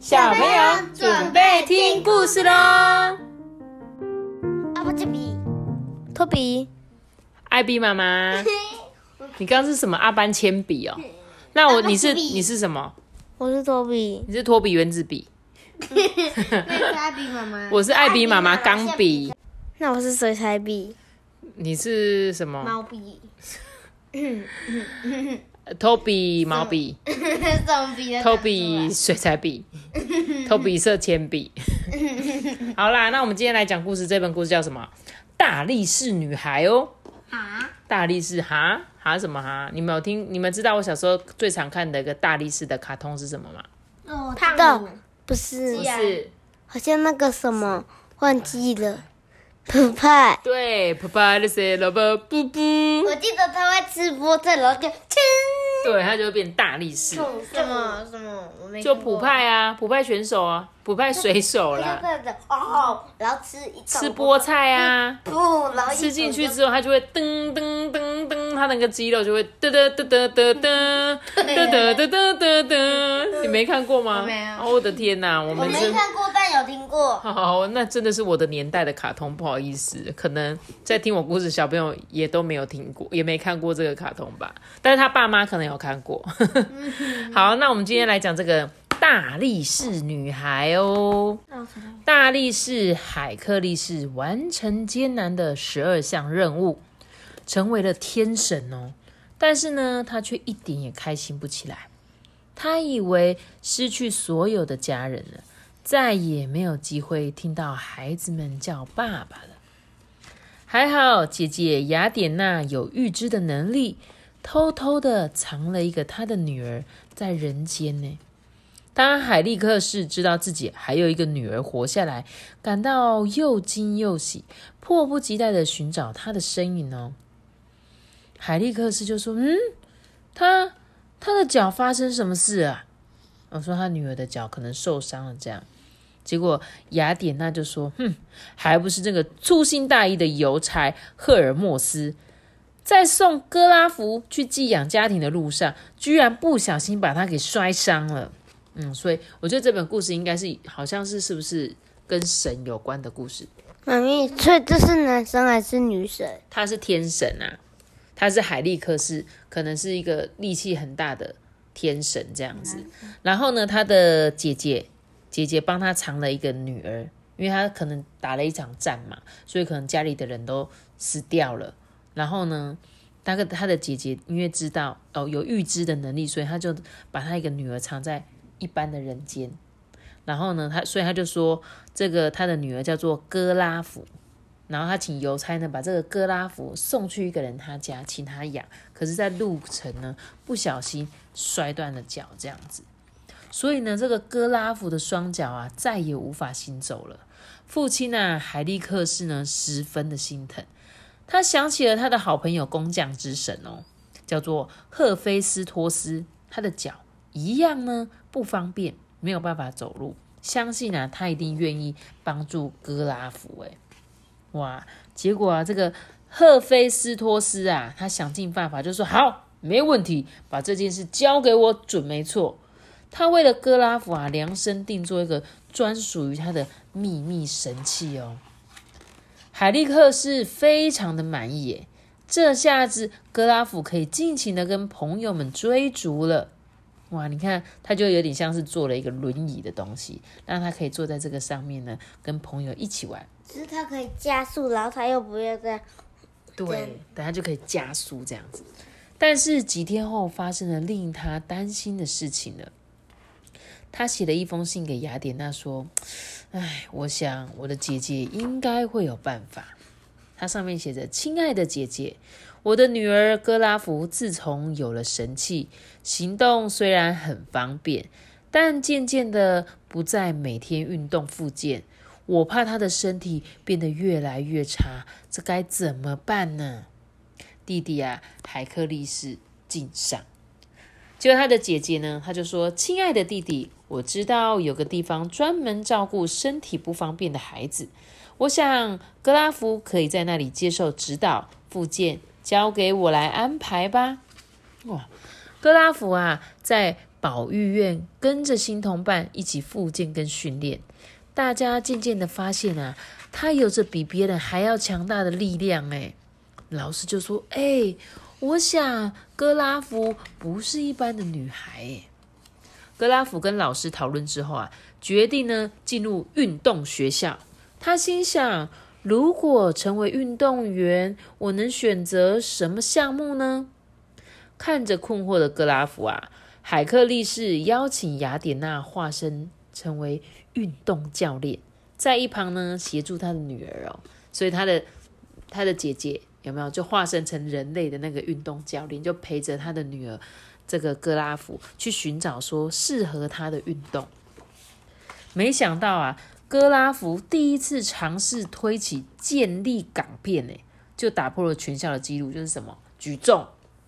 小朋友准备听故事喽！阿布这比，托比，艾比妈妈，你刚刚是什么阿班铅笔哦？那我你是你是什么？我是托比，你是托比原子笔，那是艾比妈妈，我是艾比妈妈钢笔，那我是水彩笔，你是什么？毛笔，托比 毛笔，什么笔的？托比水彩笔，托比色铅笔。好啦，那我们今天来讲故事，这本故事叫什么？大力士女孩哦。啊，大力士哈哈什么哈？你们有听？你们知道我小时候最常看的一个大力士的卡通是什么吗？哦，的胖不是是，啊是好像那个什么忘记了，普派，对，爸爸的谁老爸布布，我记得他会吃菠菜，然后就吃对，他就会变大力士，什么？什么，我没就普派啊，普派选手啊，普派水手啦，的哦，然后吃一吃菠菜啊。不，然后一吃进去口之后，他就会噔噔噔噔，它那个肌肉就会嘚嘚嘚嘚嘚嘚嘚嘚嘚嘚嘚嘚。你没看过吗？我没有哦我的天哪，我我们是没看过，但有听过。好，那真的是我的年代的卡通，不好意思，可能在听我故事小朋友也都没有听过，也没看过这个卡通吧。但是他爸妈可能有看过。好，那我们今天来讲这个大力士女孩哦。大力士海克力士完成艰难的十二项任务，成为了天神哦。但是呢，他却一点也开心不起来。他以为失去所有的家人了。再也没有机会听到孩子们叫爸爸了。还好姐姐雅典娜有预知的能力，偷偷的藏了一个她的女儿在人间呢。当海利克士知道自己还有一个女儿活下来，感到又惊又喜，迫不及待的寻找她的身影哦。海利克斯就说：“嗯，他他的脚发生什么事啊？”我说他女儿的脚可能受伤了，这样。结果雅典娜就说：“哼，还不是这个粗心大意的邮差赫尔墨斯，在送哥拉福去寄养家庭的路上，居然不小心把他给摔伤了。”嗯，所以我觉得这本故事应该是好像是是不是跟神有关的故事？妈咪，所以这是男生还是女神？他是天神啊，他是海利克斯，可能是一个力气很大的天神这样子。然后呢，他的姐姐姐姐帮他藏了一个女儿，因为他可能打了一场战嘛，所以可能家里的人都死掉了。然后呢，那个他的姐姐因为知道哦有预知的能力，所以他就把他一个女儿藏在一般的人间。然后呢，他所以他就说这个他的女儿叫做哥拉夫。然后他请邮差呢把这个哥拉福送去一个人他家，请他养。可是，在路程呢不小心摔断了脚，这样子。所以呢，这个哥拉福的双脚啊再也无法行走了。父亲啊，海利克斯呢十分的心疼，他想起了他的好朋友工匠之神哦，叫做赫菲斯托斯，他的脚一样呢不方便，没有办法走路。相信啊，他一定愿意帮助哥拉福。诶，哇！结果啊，这个赫菲斯托斯啊，他想尽办法，就说好，没问题，把这件事交给我，准没错。他为了哥拉夫啊，量身定做一个专属于他的秘密神器哦。海利克是非常的满意耶，这下子哥拉夫可以尽情的跟朋友们追逐了。哇，你看，他就有点像是做了一个轮椅的东西，让他可以坐在这个上面呢，跟朋友一起玩。只是它可以加速，然后它又不要这样。对，等下就可以加速这样子。但是几天后发生了令他担心的事情了。他写了一封信给雅典娜说：“哎，我想我的姐姐应该会有办法。”它上面写着：“亲爱的姐姐，我的女儿格拉福自从有了神器，行动虽然很方便，但渐渐的不再每天运动复健。我怕他的身体变得越来越差，这该怎么办呢？”弟弟啊，海克力士敬上。结果他的姐姐呢，她就说：“亲爱的弟弟，我知道有个地方专门照顾身体不方便的孩子，我想格拉夫可以在那里接受指导、复健，交给我来安排吧。”哇，格拉夫啊，在保育院跟着新同伴一起复健跟训练。大家渐渐的发现啊，她有着比别人还要强大的力量。哎，老师就说：“哎，我想格拉夫不是一般的女孩。”，格拉夫跟老师讨论之后啊，决定呢进入运动学校。他心想：如果成为运动员，我能选择什么项目呢？看着困惑的格拉夫啊，海克力士邀请雅典娜化身成为运动教练，在一旁呢协助他的女儿哦。所以他的他的姐姐有没有就化身成人类的那个运动教练，就陪着他的女儿这个格拉夫去寻找说适合他的运动。没想到啊，格拉夫第一次尝试推起健力港片，呢，就打破了全校的记录，就是什么举重。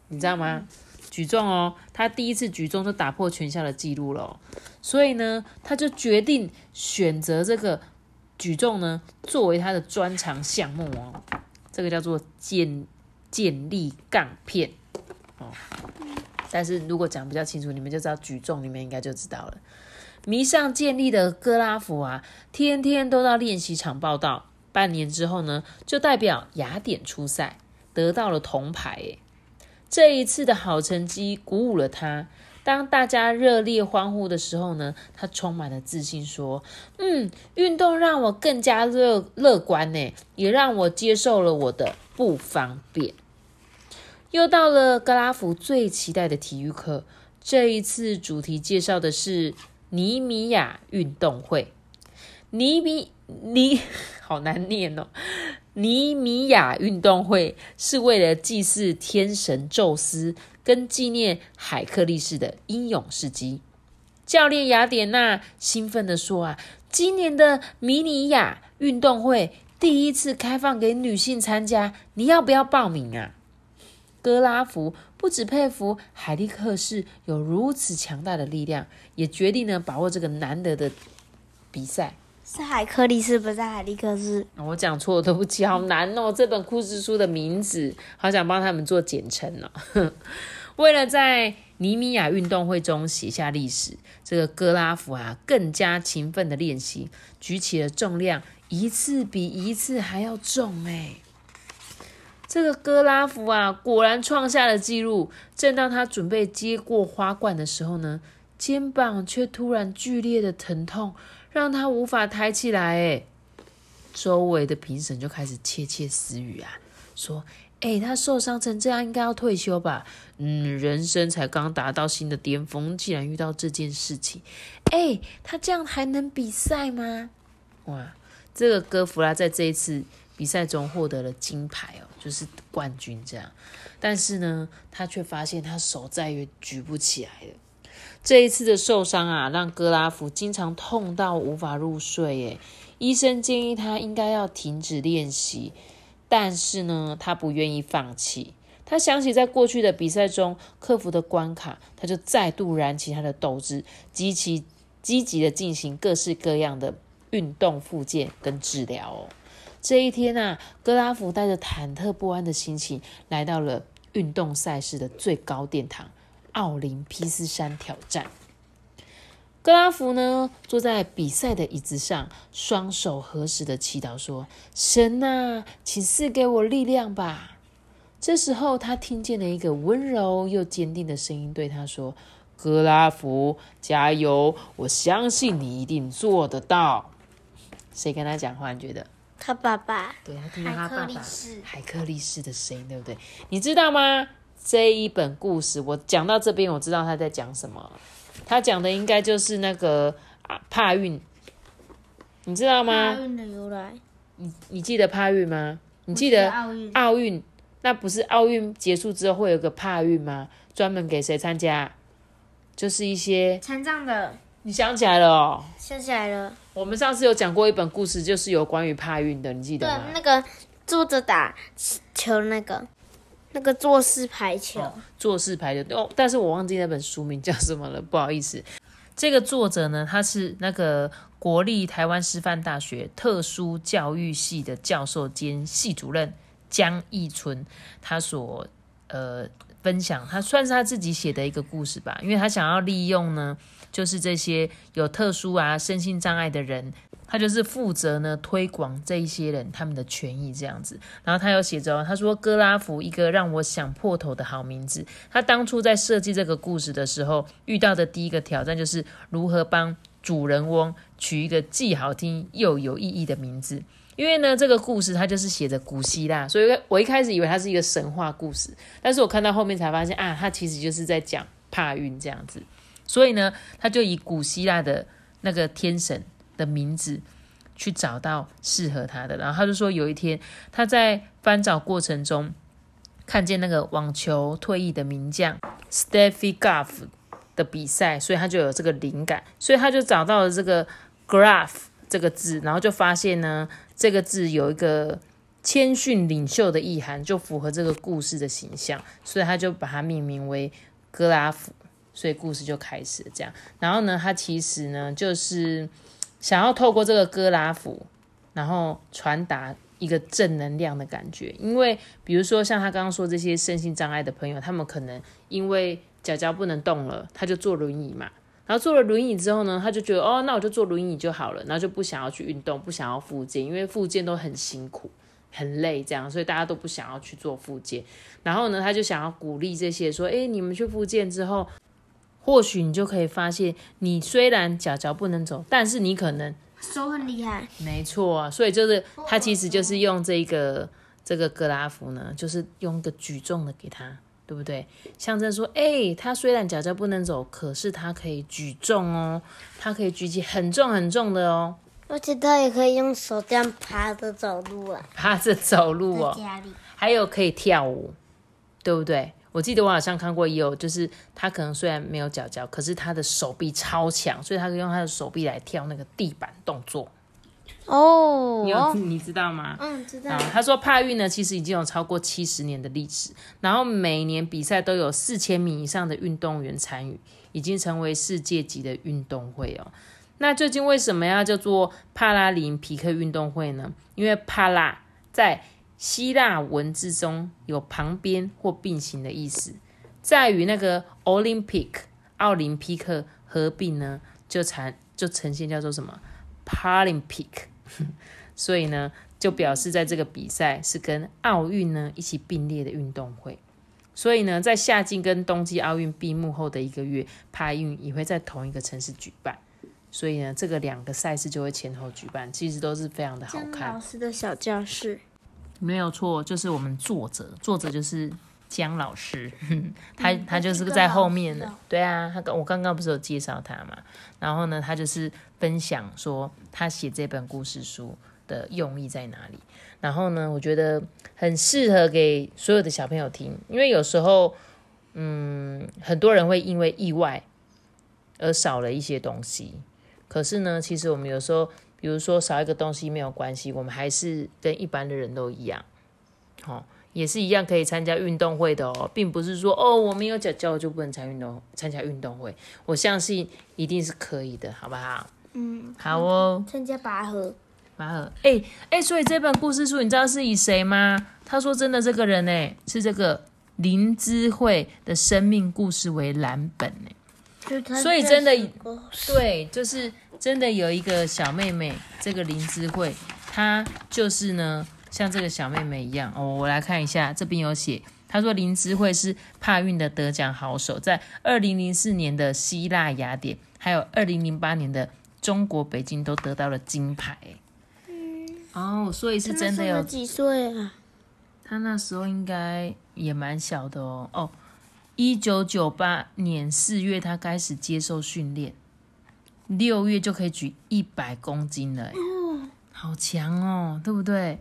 你知道吗？举重哦，他第一次举重就打破全校的记录了，所以呢，他就决定选择这个举重呢作为他的专长项目哦。这个叫做健健力杠片哦。但是如果讲比较清楚，你们就知道举重，你们应该就知道了。迷上健力的格拉夫啊，天天都到练习场报道。半年之后呢，就代表雅典出赛，得到了铜牌。这一次的好成绩鼓舞了他。当大家热烈欢呼的时候呢，他充满了自信，说：“嗯，运动让我更加乐乐观呢，也让我接受了我的不方便。”又到了格拉夫最期待的体育课，这一次主题介绍的是尼米亚运动会。尼米尼 好难念哦。尼米亚运动会是为了祭祀天神宙斯，跟纪念海克力士的英勇事迹。教练雅典娜兴奋地说：“啊，今年的米尼亚运动会第一次开放给女性参加，你要不要报名啊？”格拉夫不止佩服海利克士有如此强大的力量，也决定呢把握这个难得的比赛。是海克力士，不是海利克斯。我讲错，对不起，好难哦。这本故事书的名字，好想帮他们做简称哦。为了在尼米亚运动会中写下历史，这个格拉夫啊，更加勤奋的练习，举起了重量，一次比一次还要重哎。这个格拉夫啊，果然创下了纪录。正当他准备接过花冠的时候呢，肩膀却突然剧烈的疼痛。让他无法抬起来，哎，周围的评审就开始窃窃私语啊，说：“哎，他受伤成这样，应该要退休吧？嗯，人生才刚达到新的巅峰，竟然遇到这件事情，哎，他这样还能比赛吗？哇，这个哥弗拉在这一次比赛中获得了金牌哦，就是冠军这样，但是呢，他却发现他手再也举不起来了。”这一次的受伤啊，让格拉夫经常痛到无法入睡。诶，医生建议他应该要停止练习，但是呢，他不愿意放弃。他想起在过去的比赛中克服的关卡，他就再度燃起他的斗志，积极积极的进行各式各样的运动复健跟治疗。哦，这一天啊，格拉夫带着忐忑不安的心情来到了运动赛事的最高殿堂。奥林匹斯山挑战，格拉夫呢坐在比赛的椅子上，双手合十的祈祷说：“神啊，请赐给我力量吧。”这时候，他听见了一个温柔又坚定的声音对他说：“格拉夫，加油！我相信你一定做得到。”谁跟他讲话？你觉得？他爸爸。对他听到他爸爸海克力士的声音，对不对？你知道吗？这一本故事，我讲到这边，我知道他在讲什么。他讲的应该就是那个啊帕运，你知道吗？帕运的由来。你你记得帕运吗？你记得奥运？奥运那不是奥运结束之后会有个帕运吗？专门给谁参加？就是一些残障的。你想起来了哦？想起来了。我们上次有讲过一本故事，就是有关于帕运的，你记得吗？对，那个坐着打球那个。那个坐式排球，坐式排球。哦，但是我忘记那本书名叫什么了，不好意思。这个作者呢，他是那个国立台湾师范大学特殊教育系的教授兼系主任江义春，他所呃分享，他算是他自己写的一个故事吧，因为他想要利用呢，就是这些有特殊啊身心障碍的人，他就是负责呢推广这一些人他们的权益这样子。然后他有写着哦，他说哥拉夫一个让我想破头的好名字。他当初在设计这个故事的时候，遇到的第一个挑战就是如何帮主人翁取一个既好听又有意义的名字。因为呢，这个故事它就是写着古希腊，所以我一开始以为它是一个神话故事，但是我看到后面才发现啊，它其实就是在讲帕运这样子。所以呢，他就以古希腊的那个天神的名字去找到适合他的。然后他就说，有一天他在翻找过程中看见那个网球退役的名将 Steffi Graf 的比赛，所以他就有这个灵感，所以他就找到了这个 Graf 这个字，然后就发现呢。这个字有一个谦逊领袖的意涵，就符合这个故事的形象，所以他就把它命名为格拉夫，所以故事就开始了这样。然后呢，他其实呢就是想要透过这个哥拉夫，然后传达一个正能量的感觉。因为比如说像他刚刚说这些身心障碍的朋友，他们可能因为脚脚不能动了，他就坐轮椅嘛。然后坐了轮椅之后呢，他就觉得哦，那我就坐轮椅就好了，然后就不想要去运动，不想要复健，因为复健都很辛苦、很累，这样，所以大家都不想要去做复健。然后呢，他就想要鼓励这些说，哎，你们去复健之后，或许你就可以发现，你虽然脚脚不能走，但是你可能手很厉害。没错啊，所以就是他其实就是用这个这个格拉夫呢，就是用一个举重的给他。对不对？象征说，哎，他虽然脚脚不能走，可是他可以举重哦，他可以举起很重很重的哦。而且他也可以用手这样趴着走路啊，趴着走路哦。还有可以跳舞，对不对？我记得我好像看过，也有就是他可能虽然没有脚脚，可是他的手臂超强，所以他可以用他的手臂来跳那个地板动作。哦，你有你知道吗？嗯，知道。他说帕运呢，其实已经有超过七十年的历史，然后每年比赛都有四千名以上的运动员参与，已经成为世界级的运动会哦。那究竟为什么要叫做帕拉林匹克运动会呢？因为帕拉在希腊文字中有旁边或并行的意思，在与那个 Olympic 奥林匹克合并呢，就呈就呈现叫做什么 Paralympic。所以呢，就表示在这个比赛是跟奥运呢一起并列的运动会。所以呢，在夏季跟冬季奥运闭幕后的一个月，帕运也会在同一个城市举办。所以呢，这个两个赛事就会前后举办，其实都是非常的好看。老师的小教室没有错，就是我们作者，作者就是姜老师，他他就是在后面的。对啊，他刚我刚刚不是有介绍他嘛？然后呢，他就是分享说他写这本故事书。的用意在哪里？然后呢，我觉得很适合给所有的小朋友听，因为有时候，嗯，很多人会因为意外而少了一些东西。可是呢，其实我们有时候，比如说少一个东西没有关系，我们还是跟一般的人都一样，好，也是一样可以参加运动会的哦，并不是说哦，我没有脚脚就不能参运动参加运动会。我相信一定是可以的，好不好？嗯，好哦，参加拔河。拔河，哎哎，所以这本故事书你知道是以谁吗？他说真的，这个人呢是这个林之慧的生命故事为蓝本呢，所以真的对，就是真的有一个小妹妹，这个林之慧，她就是呢像这个小妹妹一样哦。我来看一下，这边有写，她说林之慧是帕运的得奖好手，在二零零四年的希腊雅典，还有二零零八年的中国北京都得到了金牌。嗯哦，所以是真的有几岁啊？她那时候应该也蛮小的哦。哦，一九九八年四月她开始接受训练，六月就可以举一百公斤了，哦，好强哦，对不对？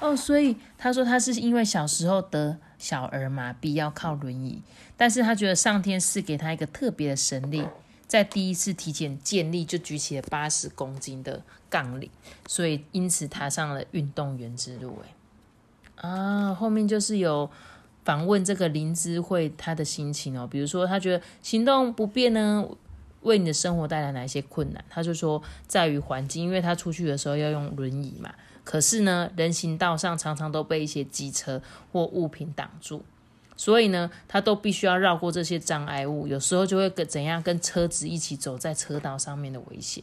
哦，所以他说他是因为小时候得小儿麻痹要靠轮椅，但是他觉得上天赐给他一个特别的神力。在第一次体检建立就举起了八十公斤的杠铃，所以因此踏上了运动员之路。哎，啊，后面就是有访问这个林芝慧他的心情哦，比如说他觉得行动不便呢，为你的生活带来哪些困难？他就说在于环境，因为他出去的时候要用轮椅嘛，可是呢，人行道上常常都被一些机车或物品挡住。所以呢，他都必须要绕过这些障碍物，有时候就会跟怎样跟车子一起走在车道上面的危险。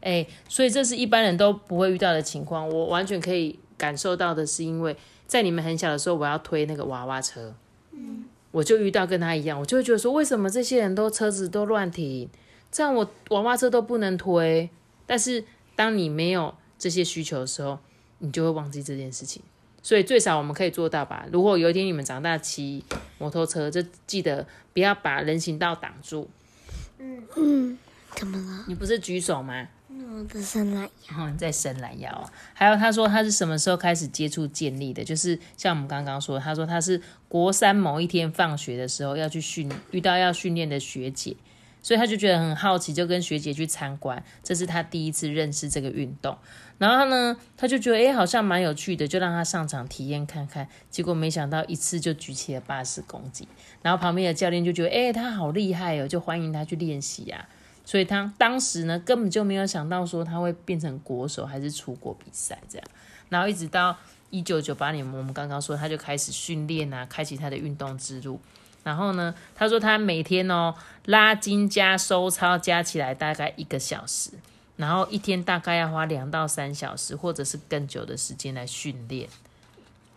哎，所以这是一般人都不会遇到的情况。我完全可以感受到的是，因为在你们很小的时候，我要推那个娃娃车，嗯，我就遇到跟他一样，我就会觉得说，为什么这些人都车子都乱停，这样我娃娃车都不能推。但是当你没有这些需求的时候，你就会忘记这件事情。所以最少我们可以做到吧。如果有一天你们长大骑摩托车，就记得不要把人行道挡住。嗯嗯，怎么了？你不是举手吗？的伸懒腰，你在伸懒腰。还有他说他是什么时候开始接触健力的？就是像我们刚刚说，他说他是国三某一天放学的时候要去训，遇到要训练的学姐。所以他就觉得很好奇，就跟学姐去参观，这是他第一次认识这个运动。然后呢，他就觉得哎，好像蛮有趣的，就让他上场体验看看。结果没想到一次就举起了八十公斤。然后旁边的教练就觉得哎，他好厉害哦，就欢迎他去练习啊。所以他当时呢，根本就没有想到说他会变成国手还是出国比赛这样。然后一直到一九九八年，我们刚刚说他就开始训练啊，开启他的运动之路。然后呢，他说他每天哦拉筋加收操加起来大概一个小时，然后一天大概要花两到三小时，或者是更久的时间来训练。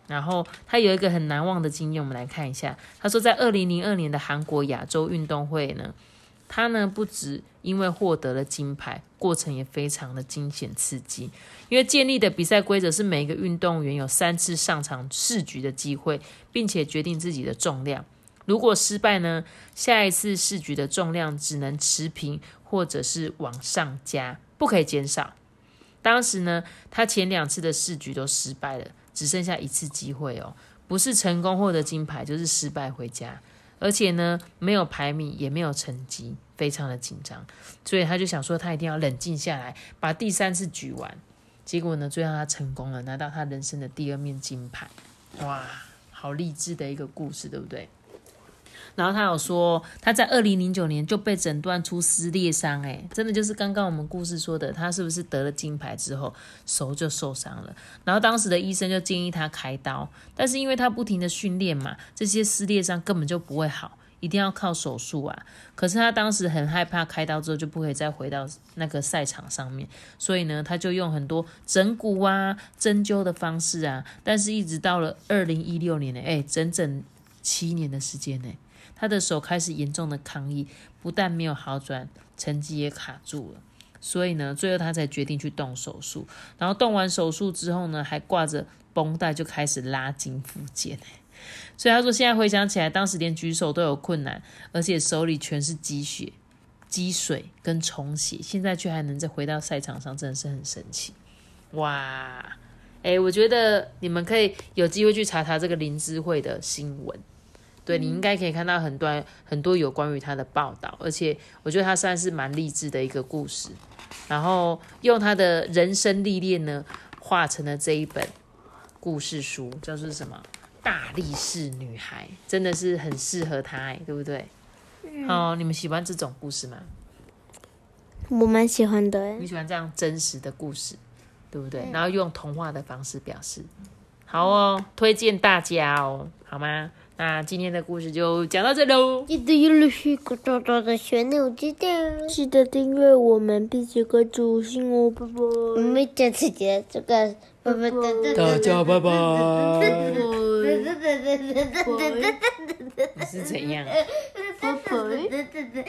然后他有一个很难忘的经验，我们来看一下。他说在二零零二年的韩国亚洲运动会呢，他呢不止因为获得了金牌，过程也非常的惊险刺激。因为建立的比赛规则是每一个运动员有三次上场试局的机会，并且决定自己的重量。如果失败呢？下一次试局的重量只能持平，或者是往上加，不可以减少。当时呢，他前两次的试局都失败了，只剩下一次机会哦，不是成功获得金牌，就是失败回家。而且呢，没有排名，也没有成绩，非常的紧张。所以他就想说，他一定要冷静下来，把第三次举完。结果呢，最后他成功了，拿到他人生的第二面金牌。哇，好励志的一个故事，对不对？然后他有说，他在二零零九年就被诊断出撕裂伤，哎，真的就是刚刚我们故事说的，他是不是得了金牌之后手就受伤了？然后当时的医生就建议他开刀，但是因为他不停的训练嘛，这些撕裂伤根本就不会好，一定要靠手术啊。可是他当时很害怕开刀之后就不可以再回到那个赛场上面，所以呢，他就用很多整骨啊、针灸的方式啊，但是一直到了二零一六年呢，哎，整整七年的时间呢。他的手开始严重的抗议，不但没有好转，成绩也卡住了。所以呢，最后他才决定去动手术。然后动完手术之后呢，还挂着绷带就开始拉筋复健。所以他说，现在回想起来，当时连举手都有困难，而且手里全是积血、积水跟充血，现在却还能再回到赛场上，真的是很神奇。哇，哎，我觉得你们可以有机会去查查这个林智慧的新闻。对你应该可以看到很多很多有关于他的报道，而且我觉得他算是蛮励志的一个故事。然后用他的人生历练呢，画成了这一本故事书，叫做什么？大力士女孩，真的是很适合他，对不对？哦，你们喜欢这种故事吗？我蛮喜欢的。你喜欢这样真实的故事，对不对？然后用童话的方式表示，好哦，推荐大家哦，好吗？那今天的故事就讲到这喽。记得有了许个大大的旋钮，记得记得订阅我们，并且关注五星哦，拜拜。我们下次见，这个拜拜。大家拜拜。你是怎样？拜拜。